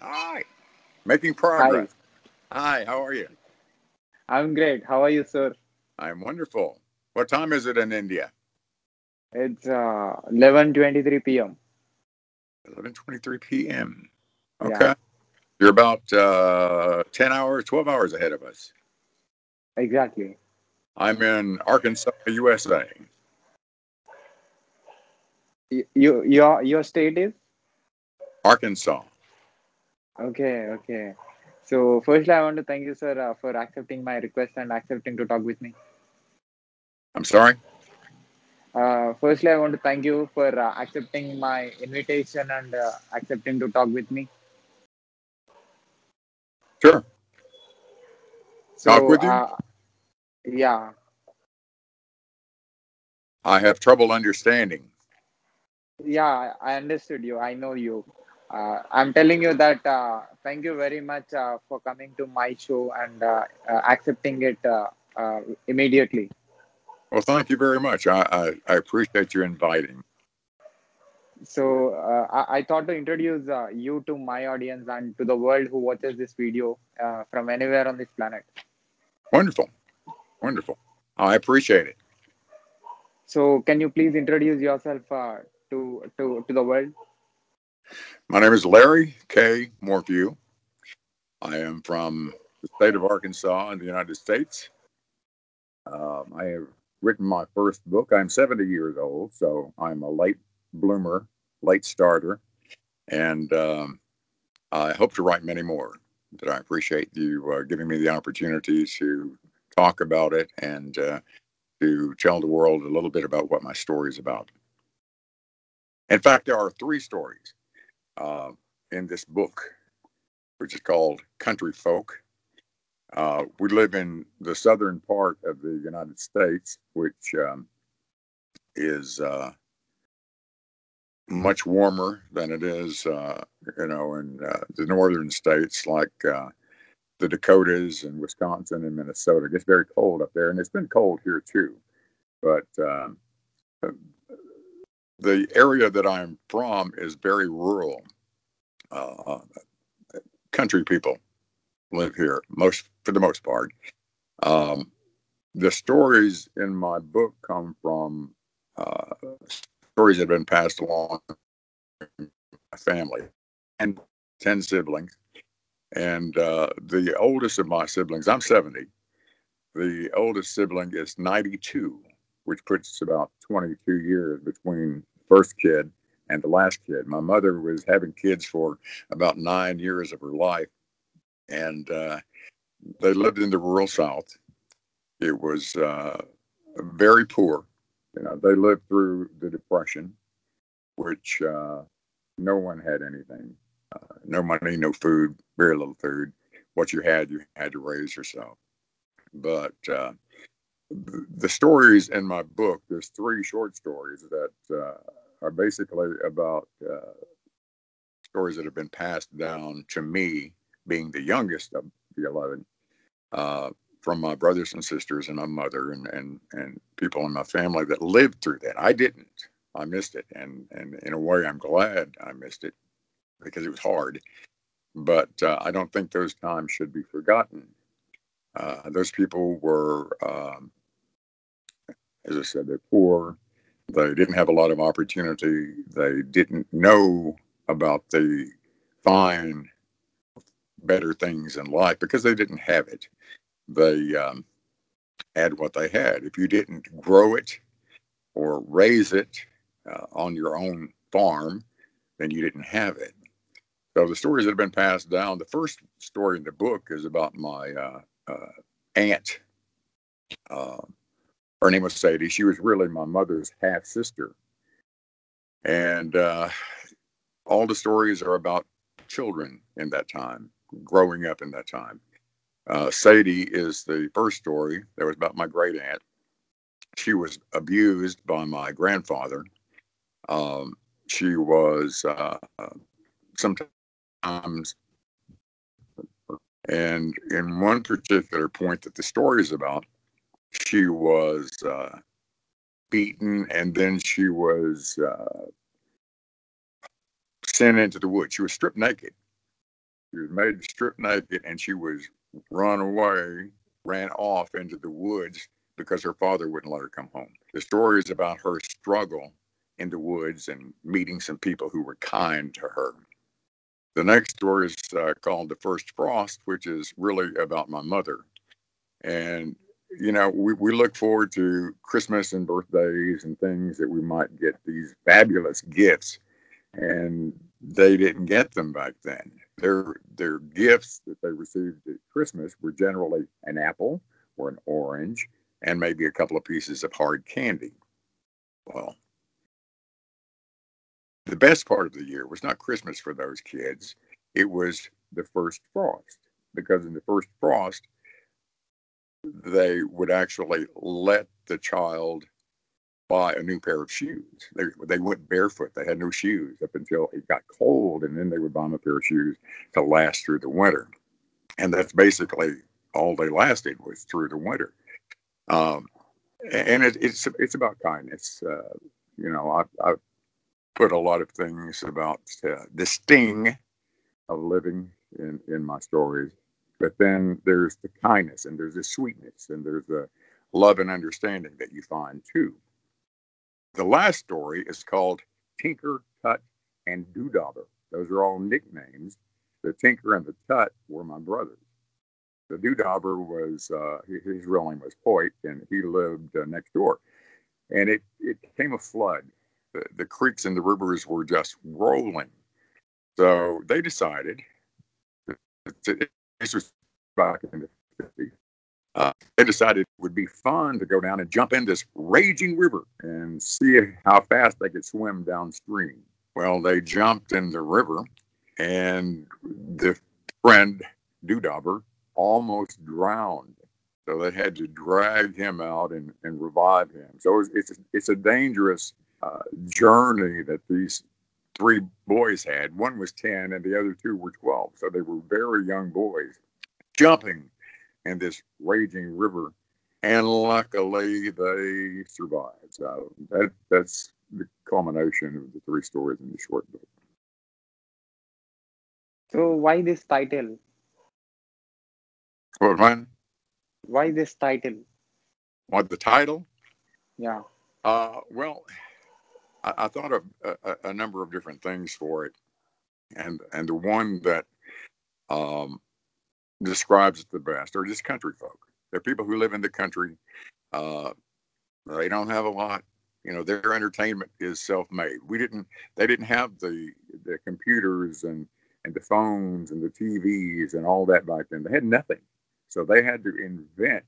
Hi. Making progress. Hi. How are you? I'm great. How are you, sir? I'm wonderful. What time is it in India? It's uh, 11:23 p.m. 11:23 p.m. Yeah. Okay. You're about uh, 10 hours, 12 hours ahead of us. Exactly. I'm in Arkansas, USA. You your your state is Arkansas. Okay. Okay. So firstly, I want to thank you, sir, uh, for accepting my request and accepting to talk with me. I'm sorry. Uh, firstly, I want to thank you for uh, accepting my invitation and uh, accepting to talk with me. Sure. So, Talk with you? Uh, yeah. I have trouble understanding. Yeah, I understood you. I know you. Uh, I'm telling you that uh, thank you very much uh, for coming to my show and uh, uh, accepting it uh, uh, immediately. Well, thank you very much. I, I, I appreciate you inviting. So uh, I, I thought to introduce uh, you to my audience and to the world who watches this video uh, from anywhere on this planet. Wonderful. Wonderful. I appreciate it. So can you please introduce yourself uh, to, to to the world? My name is Larry K. Morphew. I am from the state of Arkansas in the United States. Um, I have written my first book. I'm 70 years old, so I'm a late bloomer, late starter, and um, I hope to write many more. But I appreciate you uh, giving me the opportunity to talk about it and uh, to tell the world a little bit about what my story is about. In fact, there are three stories uh, in this book, which is called Country Folk. Uh, we live in the southern part of the United States, which um, is uh, much warmer than it is, uh, you know, in uh, the northern states like uh, the Dakotas and Wisconsin and Minnesota. It gets very cold up there, and it's been cold here too. But um, the area that I'm from is very rural. Uh, country people live here, most for the most part. Um, the stories in my book come from uh, stories that have been passed along my family and 10 siblings. And uh, the oldest of my siblings, I'm 70. The oldest sibling is 92, which puts about 22 years between first kid and the last kid. My mother was having kids for about nine years of her life, and uh, they lived in the rural South. It was uh, very poor. You know, they lived through the Depression, which uh, no one had anything. Uh, no money, no food, very little food. What you had, you had to raise yourself. But uh, the stories in my book, there's three short stories that uh, are basically about uh, stories that have been passed down to me, being the youngest of the 11, uh, from my brothers and sisters and my mother and, and, and people in my family that lived through that. I didn't. I missed it. And, and in a way, I'm glad I missed it because it was hard. But uh, I don't think those times should be forgotten. Uh, those people were, um, as I said, they're poor. They didn't have a lot of opportunity. They didn't know about the fine, better things in life because they didn't have it. They um, had what they had. If you didn't grow it or raise it uh, on your own farm, then you didn't have it. So the stories that have been passed down. The first story in the book is about my uh, uh, aunt. Her name was Sadie. She was really my mother's half sister, and uh, all the stories are about children in that time, growing up in that time. Uh, Sadie is the first story. That was about my great aunt. She was abused by my grandfather. Um, she was uh, sometimes, and in one particular point that the story is about, she was uh, beaten and then she was uh, sent into the woods. She was stripped naked She was made strip naked, and she was run away, ran off into the woods because her father wouldn't let her come home. The story is about her struggle in the woods and meeting some people who were kind to her. The next story is uh, called The First Frost, which is really about my mother. And, you know, we, we look forward to Christmas and birthdays and things that we might get these fabulous gifts. And they didn't get them back then. Their, their gifts that they received at Christmas were generally an apple or an orange and maybe a couple of pieces of hard candy. Well, the best part of the year was not Christmas for those kids, it was the first frost. Because in the first frost, they would actually let the child buy a new pair of shoes. They, they went barefoot. They had no shoes up until it got cold, and then they would buy them a pair of shoes to last through the winter. And that's basically all they lasted was through the winter. Um, and it, it's it's about kindness. Uh, you know, I, I put a lot of things about uh, the sting of living in in my stories, but then there's the kindness and there's the sweetness and there's the love and understanding that you find too. The last story is called Tinker, Tut, and Doodobber. Those are all nicknames. The Tinker and the Tut were my brothers the Doodobber was uh, his real name was Hoyt, and he lived uh, next door. And it it came a flood. The, the creeks and the rivers were just rolling. So they decided. Was back in the 50s. Uh, they decided it would be fun to go down and jump in this raging river and see how fast they could swim downstream. Well, they jumped in the river, and the friend Doodobber almost drowned. So they had to drag him out and, and revive him. So it's, it's, a, it's a dangerous uh, journey that these three boys had. One was 10 and the other two were 12. So they were very young boys jumping in this raging river. And luckily they survived. So that, that's the culmination of the three stories in the short book. So why this title? What one? Why this title? What the title? Yeah. Uh, well, I, I thought of a, a, number of different things for it, and and the one that um, describes it the best are just country folk. They're people who live in the country. Uh, they don't have a lot. You know, their entertainment is self-made. We didn't. They didn't have the the computers and and the phones and the TVs and all that back then. They had nothing. So they had to invent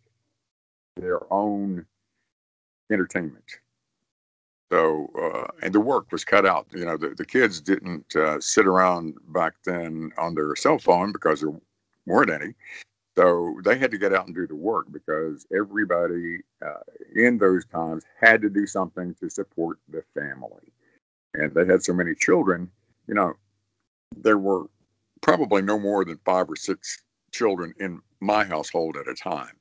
their own entertainment. So, uh, and the work was cut out. You know, the, the kids didn't uh, sit around back then on their cell phone because there weren't any. So they had to get out and do the work because everybody uh, in those times had to do something to support the family. And they had so many children, you know, there were probably no more than five or six children in my household at a time.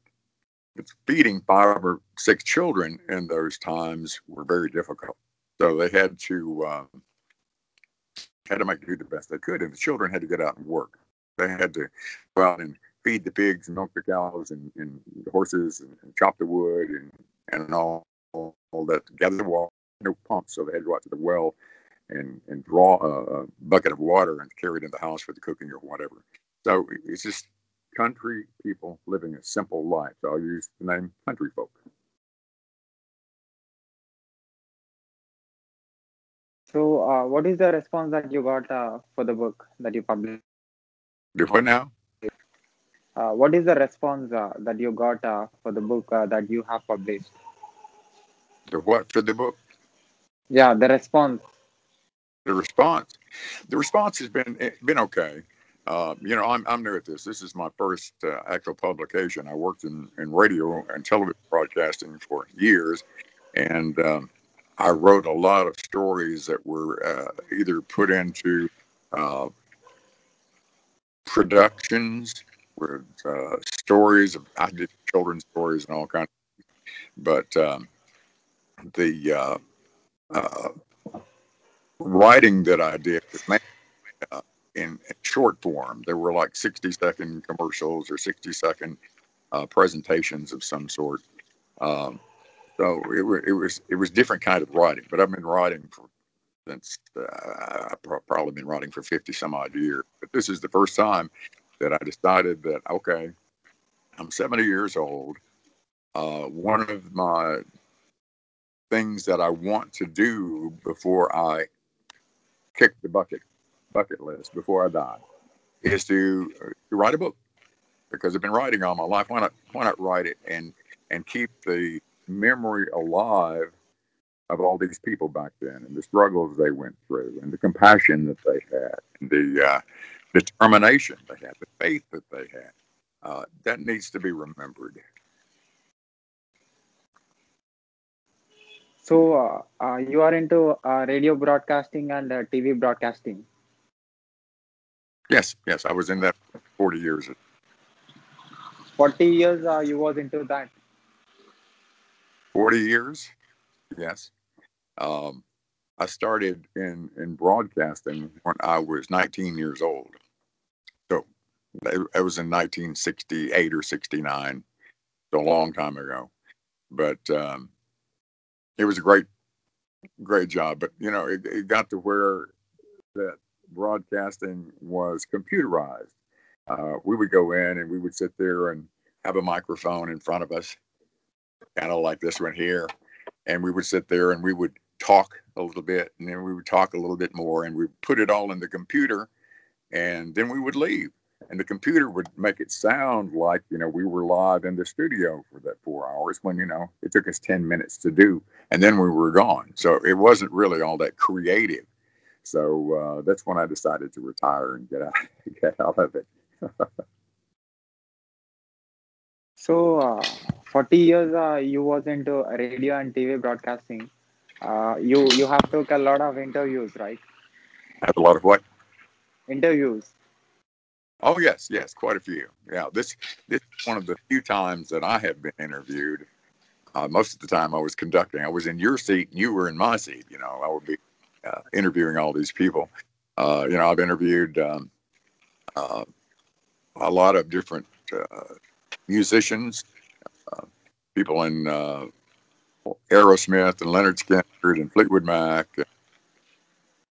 Feeding five or six children in those times were very difficult. So they had to uh, had to make do the best they could, and the children had to get out and work. They had to go out and feed the pigs, and milk the cows, and, and the horses, and, and, chop the wood, and and all, all, all that. Gather the water, no pumps, so they had to go out to the well and and draw a, a bucket of water and carry it in the house for the cooking or whatever. So it's just country people living a simple life. So I'll use the name country folk. So, uh, what is the response that you got uh, for the book that you published? Do what now? Uh, what is the response uh, that you got uh, for the book uh, that you have published? The what for the book? Yeah, the response. The response. The response has been been okay. Uh, you know, I'm, I'm new at this. This is my first uh, actual publication. I worked in, in radio and television broadcasting for years, and um, I wrote a lot of stories that were uh, either put into uh, productions with uh, stories of I did children's stories and all kinds, of, but um, the uh, writing that I did was mainly in short form. There were like 60 second commercials or 60 second uh, presentations of some sort. Um, so it, it, was it was different kind of writing. But I've been writing for since uh, I've probably been writing for 50 some odd years. But this is the first time that I decided that okay, I'm 70 years old. Uh, one of my things that I want to do before I kick the bucket bucket list before I die is to, uh, write a book because I've been writing all my life. Why not why not write it and and keep the memory alive of all these people back then and the struggles they went through and the compassion that they had and the uh, determination they had, the faith that they had. Uh, that needs to be remembered. So, uh, uh you are into uh, radio broadcasting and TV broadcasting? Yes, yes, I was in that 40 years. 40 years uh, you was into that? 40 years, yes. Um, I started in, in broadcasting when I was 19 years old. So it was in 1968 or 69, so a long time ago. But um, it was a great, great job. But, you know, it, it got to where that broadcasting was computerized. Uh, we would go in and we would sit there and have a microphone in front of us, kind of like this one here. And we would sit there and we would talk a little bit and then we would talk a little bit more and we put it all in the computer and then we would leave and the computer would make it sound like you know we were live in the studio for that four hours when you know it took us 10 minutes to do and then we were gone so it wasn't really all that creative so uh, that's when i decided to retire and get out get out of it so uh, 40 years uh, you was into radio and tv broadcasting uh, you you have took a lot of interviews right have a lot of what interviews Oh yes, yes, quite a few. Yeah, this this is one of the few times that I have been interviewed. Uh, most of the time, I was conducting. I was in your seat, and you were in my seat. You know, I would be uh, interviewing all these people. Uh, you know, I've interviewed um, uh, a lot of different uh, musicians, uh, people in Aerosmith and Lynyrd Skynyrd and Fleetwood Mac,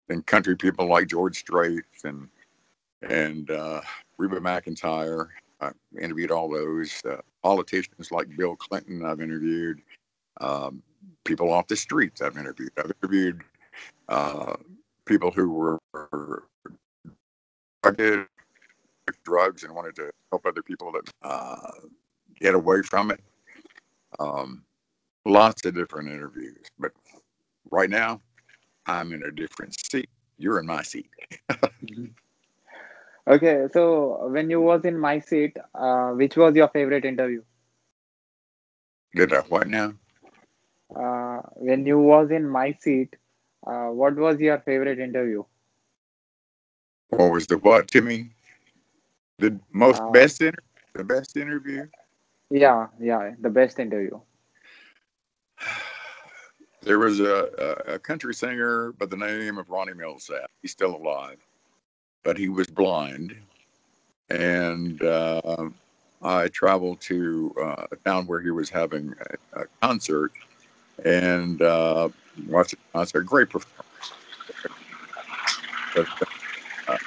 and, country people like George Strait and and uh, Reba McEntire. I interviewed all those uh, politicians like Bill Clinton. I've interviewed um, people off the streets. I've interviewed. I've interviewed uh, people who were did drugs and wanted to help other people to uh, get away from it. Um, lots of different interviews, but right now I'm in a different seat. You're in my seat. Mm-hmm. Okay, so when you was in my seat, uh, which was your favorite interview? Did I what now? Uh, when you was in my seat, uh, what was your favorite interview? What was the what to me? The most uh, best inter- the best interview? Yeah, yeah, the best interview. There was a, a, a country singer by the name of Ronnie Milsap. He's still alive but he was blind. And uh, I traveled to uh, a town where he was having a, a concert and watched the concert. Great performance. But, uh,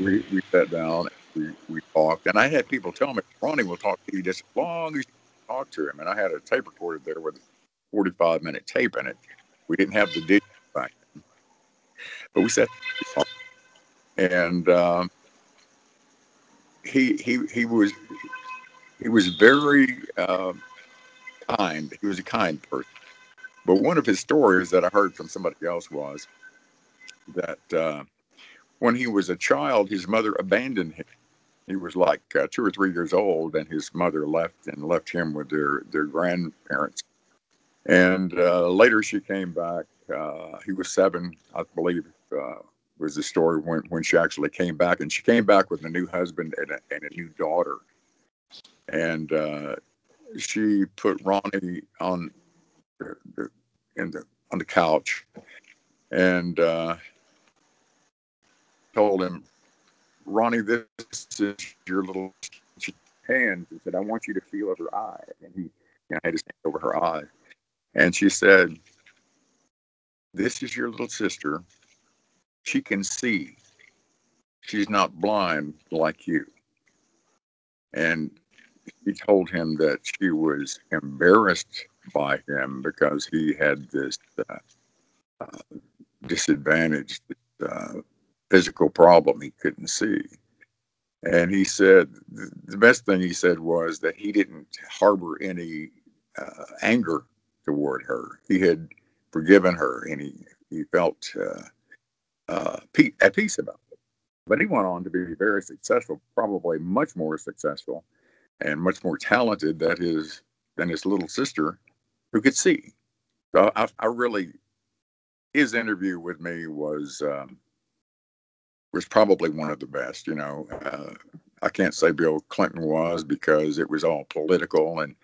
we, we sat down we, we talked, and I had people tell me, Ronnie will talk to you just as long as you talk to him. And I had a tape recorder there with a 45 minute tape in it. We didn't have the digital back then. But we sat and um, he he he was he was very uh, kind. He was a kind person. But one of his stories that I heard from somebody else was that uh, when he was a child, his mother abandoned him. He was like uh, two or three years old, and his mother left and left him with their their grandparents. And uh, later, she came back. Uh, he was seven, I believe, uh, was the story when, when she actually came back, and she came back with a new husband and a, and a new daughter, and uh, she put Ronnie on in the on the couch, and uh, told him, Ronnie, this is your little hand. He said, I want you to feel her eye. And he you know, had his hand over her eye. And she said, This is your little sister. She can see. She's not blind like you. And he told him that she was embarrassed by him because he had this uh, uh, uh, physical problem he couldn't see. And he said the best thing he said was that he didn't harbor any uh, anger toward her. He had forgiven her and he, he felt uh, uh, at peace about it. But he went on to be very successful, probably much more successful and much more talented than his than his little sister, who could see. So I, I really, his interview with me was um, was probably one of the best. You know, uh, I can't say Bill Clinton was because it was all political, and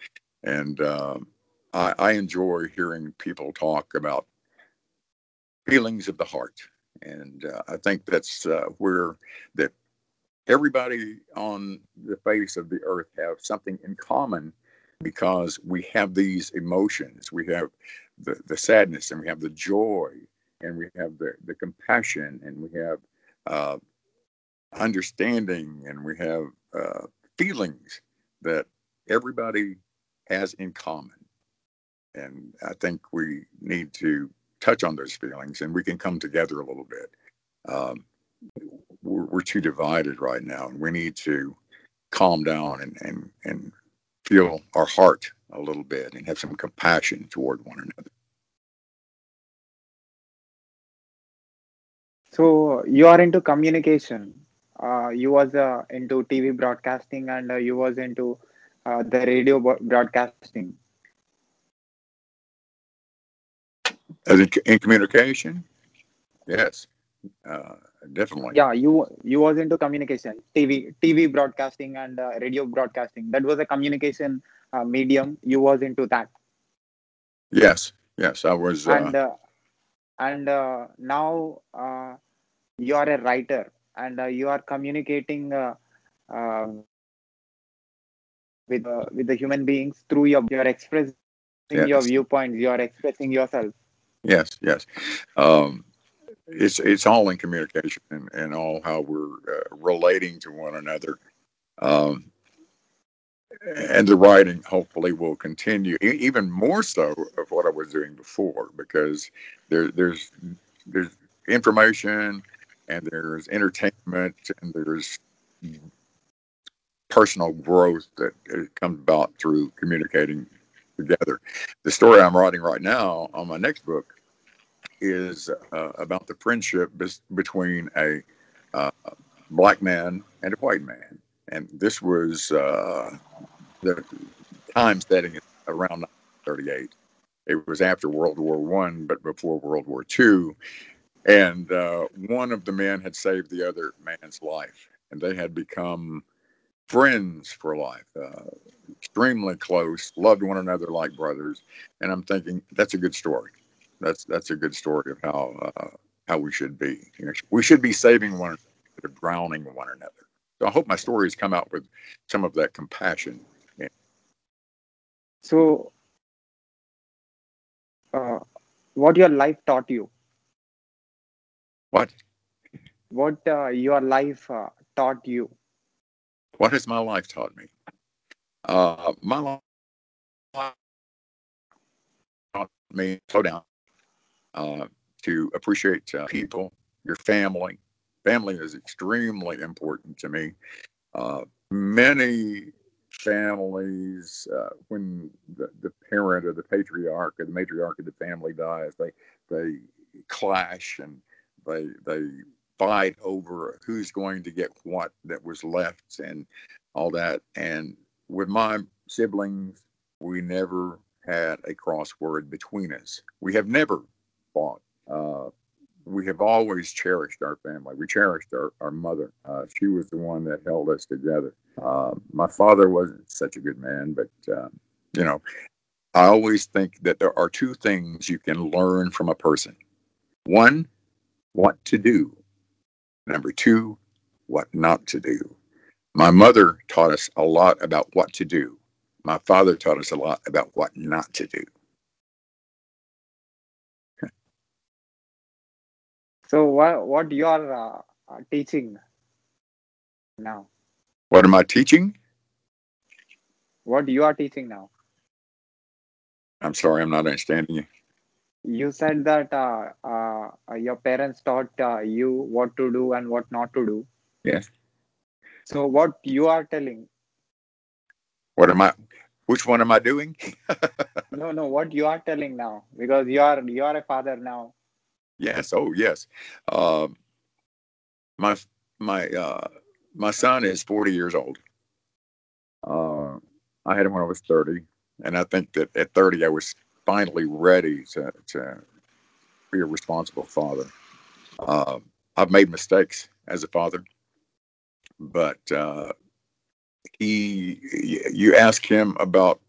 and um, I, I enjoy hearing people talk about feelings of the heart, and uh, I think that's uh, where that everybody on the face of the earth have something in common because we have these emotions. We have the, the sadness and we have the joy and we have the, the compassion and we have uh, understanding and we have uh, feelings that everybody has in common. And I think we need to touch on those feelings and we can come together a little bit. Um, we're, we're too divided right now, and we need to calm down and, and, and feel our heart a little bit and have some compassion toward one another. So you are into communication. Uh, you was uh, into TV broadcasting and uh, you was into uh, the radio broadcasting. As in, in communication, yes. Definitely. Yeah, you you was into communication, TV TV broadcasting and uh, radio broadcasting. That was a communication uh, medium. You was into that. Yes, yes, I was. Uh, and uh, and uh, now uh, you are a writer and you are communicating with with the human beings through your your expressing yes. your viewpoints. You are expressing yourself. Yes, yes. Um, it's it's all in communication and, and all how we're uh, relating to one another. Um, and the writing hopefully will continue even more so of what I was doing before because there, there's there's information and there's entertainment and there's personal growth that comes about through communicating together. The story I'm writing right now on my next book is uh, about the friendship between a uh, black man and a white man. And this was uh, the time setting around 1938. It was after World War One, but before World War Two. And uh, one of the men had saved the other man's life, and they had become friends for life, uh, extremely close, loved one another like brothers. And I'm thinking that's a good story that's that's a good story of how uh, how we should be. You know, we should be saving one instead of drowning one another. So I hope my stories come out with some of that compassion. Yeah. So, uh, what your life taught you? What? What uh, your life uh, taught you? What has my life taught me? Uh, my life taught me slow down uh, to appreciate uh, people, your family. Family is extremely important to me. Uh, many families, uh, when the, the parent or the patriarch or the matriarch of the family dies, they they clash and they they fight over who's going to get what that was left and all that. And with my siblings, we never had a crossword between us. We have never fought. Uh, we have always cherished our family. We cherished our, our mother. Uh, she was the one that held us together. Uh, my father wasn't such a good man, but, uh, you know, I always think that there are two things you can learn from a person one, what to do, Number two, what not to do. My mother taught us a lot about what to do. My father taught us a lot about what not to do. So what what you are uh, uh, teaching now? What am I teaching? What you are teaching now? I'm sorry, I'm not understanding you. You said that uh, uh, your parents taught uh, you what to do and what not to do. Yes. So what you are telling? What am I? Which one am I doing? no, no. What you are telling now? Because you are you are a father now. Yes. Oh, yes. Um, my my uh, my son is 40 years old. Uh, I had him when I was 30, and I think that at 30 I was finally ready to to be a responsible father. Uh, I've made mistakes as a father, but uh, he you ask him about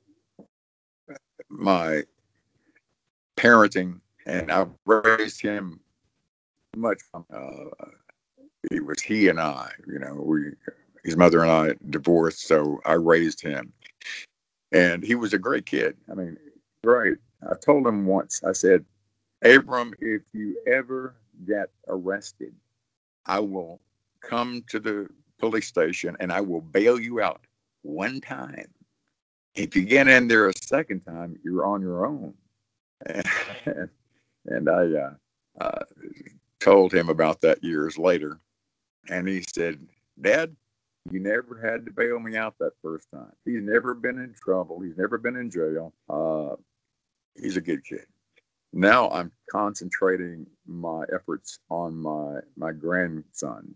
my parenting and I raised him much. Uh, it was he and I, you know, we, his mother and I divorced, so I raised him, and he was a great kid. I mean, great. I told him once. I said, Abram, if you ever get arrested, I will come to the police station and I will bail you out one time. If you get in there a second time, you're on your own. I uh, uh, told him about that years later. And he said, Dad, you never had to bail me out that first time. He's never been in trouble. He's never been in jail. Uh, he's a good kid. Now I'm concentrating my efforts on my my grandson,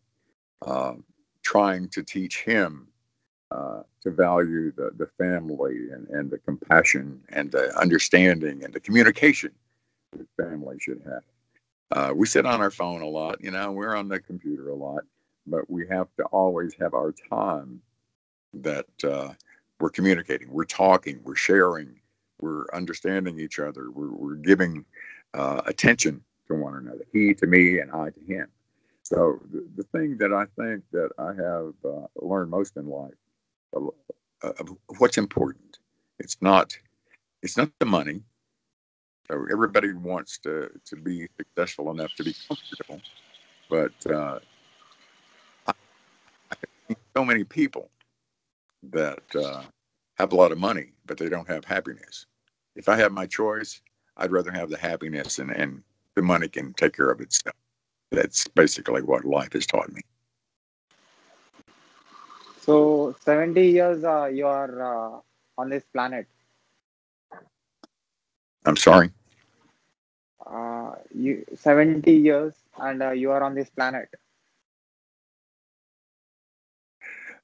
uh, trying to teach him uh, to value the, the family and, and the compassion and the understanding and the communication family should have. Uh, we sit on our phone a lot, you know, we're on the computer a lot, but we have to always have our time that uh, we're communicating, we're talking, we're sharing, we're understanding each other, we're, we're giving uh, attention to one another, he to me and I to him. So the, the thing that I think that I have uh, learned most in life, uh, what's important, it's not, it's not the money, so everybody wants to to be successful enough to be comfortable, but uh, I, I so many people that uh, have a lot of money, but they don't have happiness. If I have my choice, I'd rather have the happiness and, and the money can take care of itself. That's basically what life has taught me. So, 70 years uh, you are uh, on this planet. I'm sorry you 70 years and uh, you are on this planet.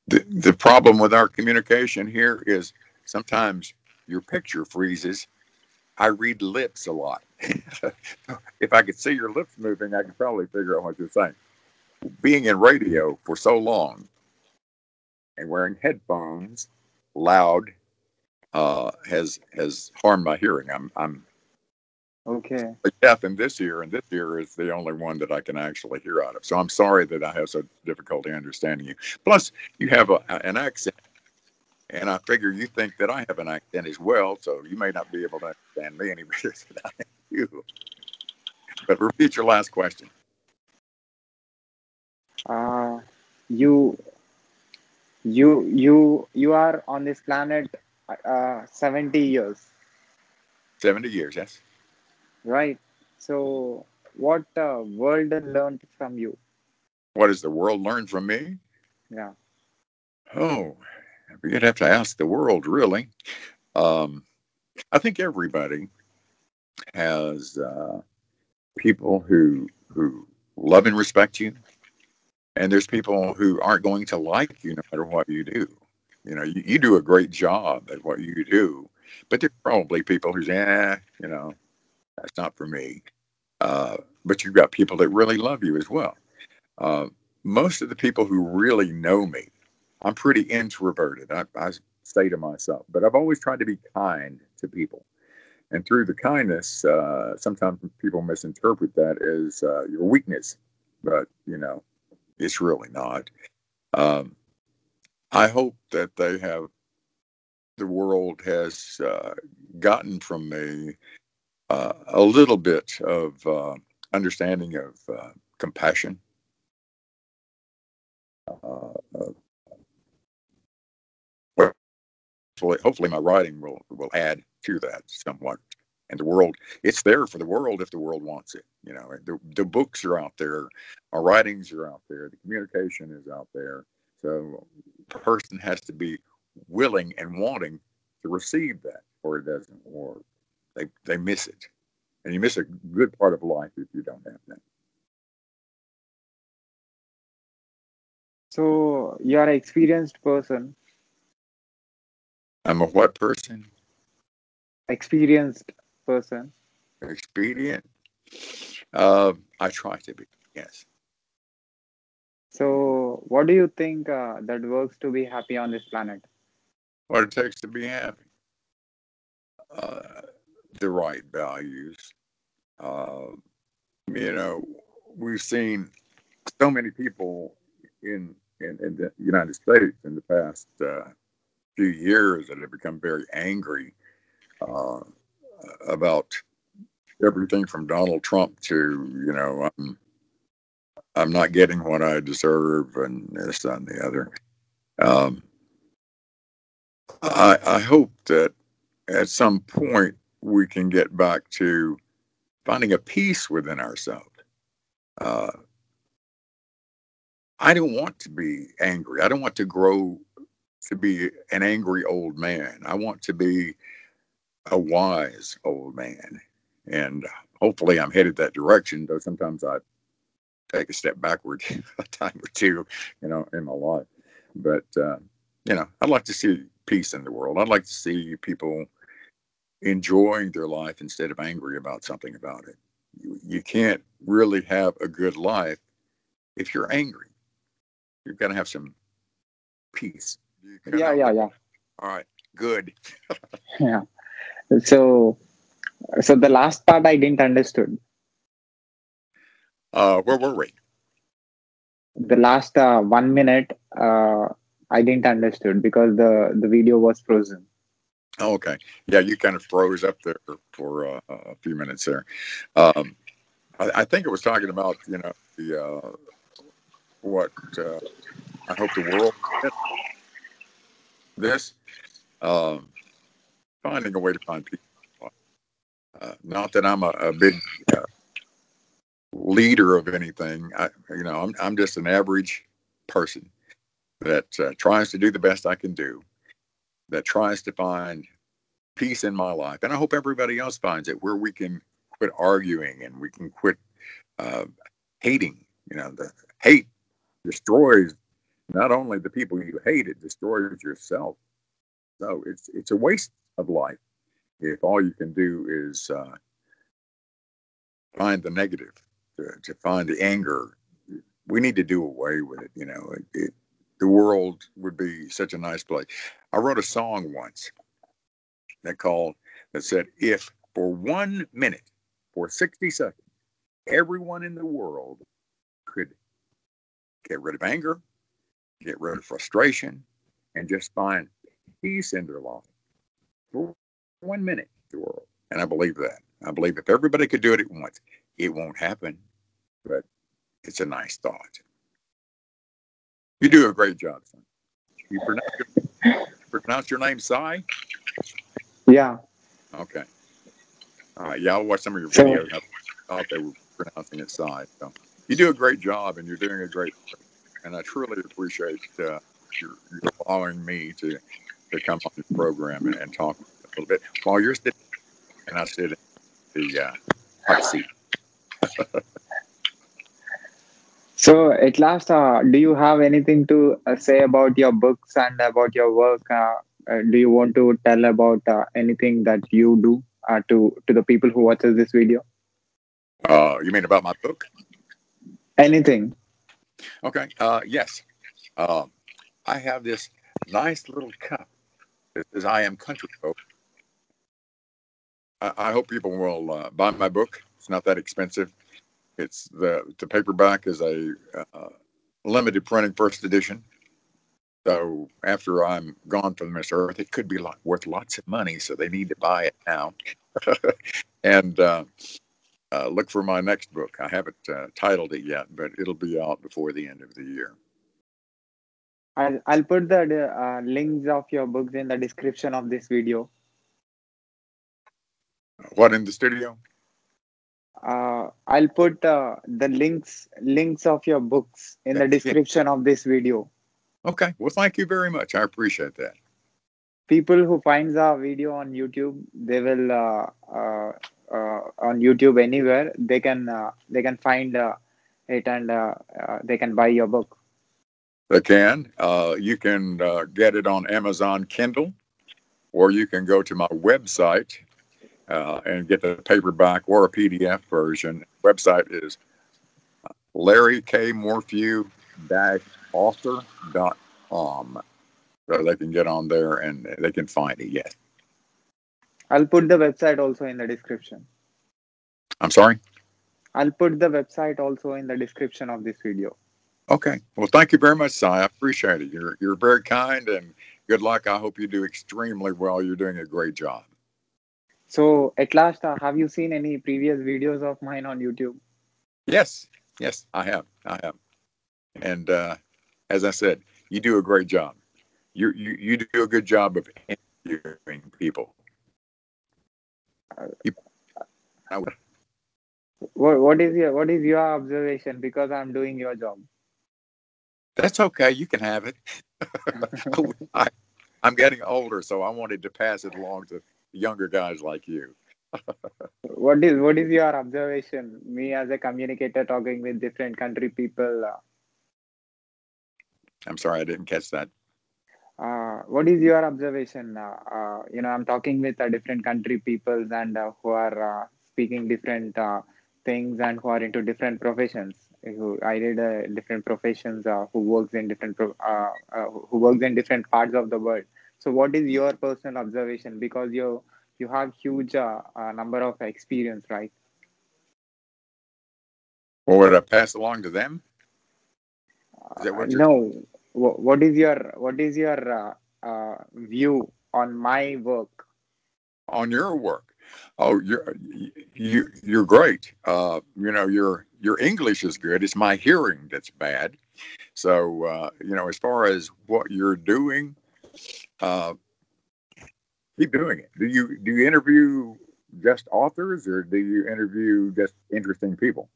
The, the problem with our communication here is sometimes your picture freezes. I read lips a lot. If i could see your lips moving i could probably figure out what you're saying. Being in radio for so long and wearing headphones loud uh, has has harmed my hearing. I'm i'm Okay. Deaf in this year, and this year is the only one that I can actually hear out of. So I'm sorry that I have so difficulty understanding you. Plus, you have a, an accent, and I figure you think that I have an accent as well, so you may not be able to understand me any better than I you. But repeat your last question. Uh, you, you, you, you are on this planet uh, 70 years. 70 years, yes. Right. So, what uh, world learned from you? What does the world learn from me? Yeah. Oh, you'd have to ask the world, really. Um, I think everybody has uh, people who who love and respect you, and there's people who aren't going to like you no matter what you do. You know, you, you do a great job at what you do, but there's probably people who's, eh, you know, that's not for me. Uh, but you've got people that really love you as well. Uh, most of the people who really know me, I'm pretty introverted. I, I say to myself, but I've always tried to be kind to people. And through the kindness, uh, sometimes people misinterpret that as uh, your weakness. But, you know, It's really not. Um, I hope that they have, the world has uh, gotten from me uh, a little bit of uh, understanding of uh, compassion. Uh, hopefully, hopefully, my writing will will add to that somewhat. And the world, it's there for the world if the world wants it. You know, the, the books are out there, our writings are out there, the communication is out there. So, a person has to be willing and wanting to receive that, or it doesn't, or they they miss it, and you miss a good part of life if you don't have that. So you are an experienced person. I'm a what person? Experienced person. Expedient. Uh, I try to be. Yes. So, what do you think uh, that works to be happy on this planet? What it takes to be happy. Uh, the right values. Uh, you know, we've seen so many people in in, in the United States in the past uh, few years that have become very angry uh, about everything from Donald Trump to you know I'm I'm not getting what I deserve and this and the other. Um, I, I hope that at some point we can get back to finding a peace within ourselves. Uh, I don't want to be angry. I don't want to grow to be an angry old man. I want to be a wise old man. And hopefully I'm headed that direction, though sometimes I take a step backward a time or two, you know, in my life. But, uh, you know, I'd like to see peace in the world. I'd like to see people enjoying their life instead of angry about something about it. You, you can't really have a good life if you're angry you've got to have some peace. Yeah, yeah, yeah. All right, good. yeah. So, so the last part I didn't understood. Uh, where were we? The last uh, one minute, uh, I didn't understood because the the video was frozen. Oh, okay. Yeah, you kind of froze up there for uh, a few minutes there. Um, I, I, think it was talking about you know the uh, what uh, I hope the world this um, finding a way to find people. Uh, not that I'm a, a big uh, leader of anything. I, you know, I'm I'm just an average person that uh, tries to do the best I can do. That tries to find peace in my life, and I hope everybody else finds it where we can quit arguing and we can quit uh, hating. You know, the hate destroys not only the people you hate, it destroys yourself. So it's it's a waste of life if all you can do is uh, find the negative, to, to, find the anger. We need to do away with it. You know, it, it, the world would be such a nice place. I wrote a song once that called that said, "If for one minute, for sixty seconds, everyone in the world could get rid of anger, get rid of frustration, and just find peace in their life for one minute the world. And I believe that. I believe if everybody could do it at once, it won't happen, but it's a nice thought. You do a great job. You pronounce your, pronounce your name Sai? Yeah. Okay. All right. Yeah, I'll watch some of your videos. I thought they were pronouncing it Sai. So you do a great job, and you're doing a great, Job. and I truly appreciate uh, your, your allowing me to to come on the program and, and, talk a little bit while you're sitting, and I sit in the uh, hot seat. so, at last, uh, do you have anything to uh, say about your books and about your work? Uh, uh, do you want to tell about uh, anything that you do to to the people who watches this video? you mean about my book? Anything. Okay. Uh, yes. Um, I have this nice little cup that says "I am country folk." I, I hope people will uh, buy my book. It's not that expensive. It's the the paperback is a uh, limited printing first edition. So after I'm gone from this earth, it could be lot, worth lots of money. So they need to buy it now. and uh, uh, look for my next book. I haven't uh, titled it yet, but it'll be out before the end of the year. I'll, I'll put the uh, links of your books in the description of this video. What in the studio? Uh, I'll put uh, the links links of your books in the description of this video. Okay. Well, thank you very much. I appreciate that. People who finds our video on YouTube, they will uh, uh, uh on YouTube anywhere. They can uh, they can find uh, it and uh they can buy your book. They can. Uh, you can uh, get it on Amazon Kindle, or you can go to my website uh, and get the paperback or a PDF version. Website is Larry K. Morphew author.com. So they can get on there and they can find it. Yes. I'll put the website also in the description. I'm sorry? I'll put the website also in the description of this video. Okay. Well, thank you very much, Si. I appreciate it. You're you're very kind and good luck. I hope you do extremely well. You're doing a great job. So at last, uh, have you seen any previous videos of mine on YouTube? Yes, yes, I have. I have. And uh, as I said, you do a great job. You you, you do a good job of interviewing people. You, what, what is your what is your observation? Because I'm doing your job. That's okay. You can have it. I, I'm getting older, so I wanted to pass it along to younger guys like you. what is what is your observation? Me as a communicator talking with different country people. Uh, I'm sorry, I didn't catch that. Uh, what is your observation? Uh, uh you know, I'm talking with uh, different country peoples and uh, who are speaking different things and who are into different professions. Who I did different professions who works in different pro- who works in different parts of the world so what is your personal observation? Because you you have huge uh, uh, number of experience right? Well would i pass along to them? Is that what uh, no. What is your what is your uh, uh, view on my work? On your work? Oh you're you you're great. Uh, you know your your english is good. It's my hearing that's bad. So you know as far as what you're doing uh, keep doing it. Do you do you interview just authors or do you interview just interesting people?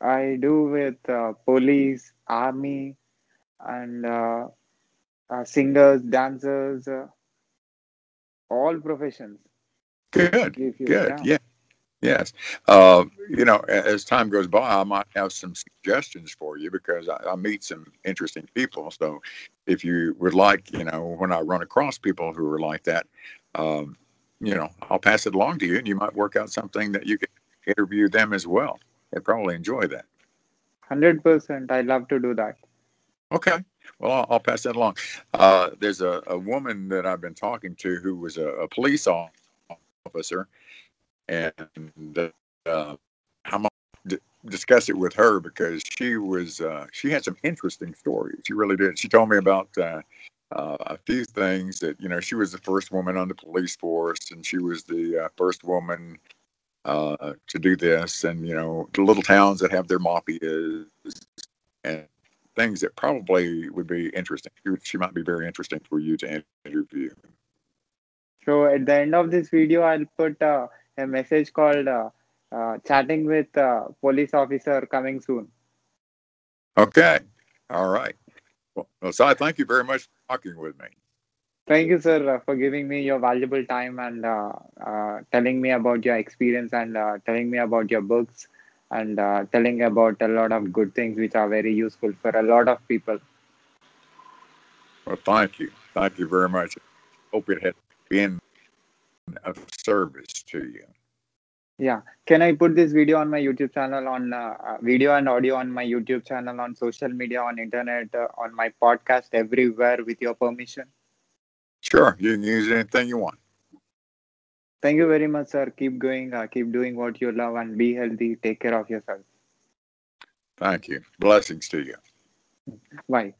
I do with uh, police, army, and uh, uh, singers, dancers, uh, all professions. Good, good, yeah. yeah. Yes. Uh, you know, as time goes by, I might have some suggestions for you because I, I, meet some interesting people. So if you would like, you know, when I run across people who are like that, um, you know, I'll pass it along to you and you might work out something that you can interview them as well. They'd probably enjoy that. 100%. I love to do that. Okay. Well, I'll, I'll pass that along. Uh, there's a, a, woman that I've been talking to who was a, a police officer and uh, I'm d- discuss it with her because she was uh, she had some interesting stories. She really did. She told me about uh, uh, a few things that you know she was the first woman on the police force, and she was the uh, first woman uh, to do this, and you know the little towns that have their mafias and things that probably would be interesting. She might be very interesting for you to interview. So at the end of this video, I'll put uh, a message called uh, uh, chatting with uh, police officer coming soon. Okay. All right. Well, so I thank you very much for talking with me. Thank you, sir, uh, for giving me your valuable time and uh, uh, telling me about your experience and uh, telling me about your books and uh, telling about a lot of good things which are very useful for a lot of people. Well, thank you. Thank you very much. Hope it has been of service to you. Yeah. Can I put this video on my YouTube channel, on uh, uh, video and audio on my YouTube channel, on social media, on internet, uh, on my podcast, everywhere with your permission? Sure. You can use anything you want. Thank you very much, sir. Keep going. Uh, keep doing what you love and be healthy. Take care of yourself. Thank you. Blessings to you. Bye.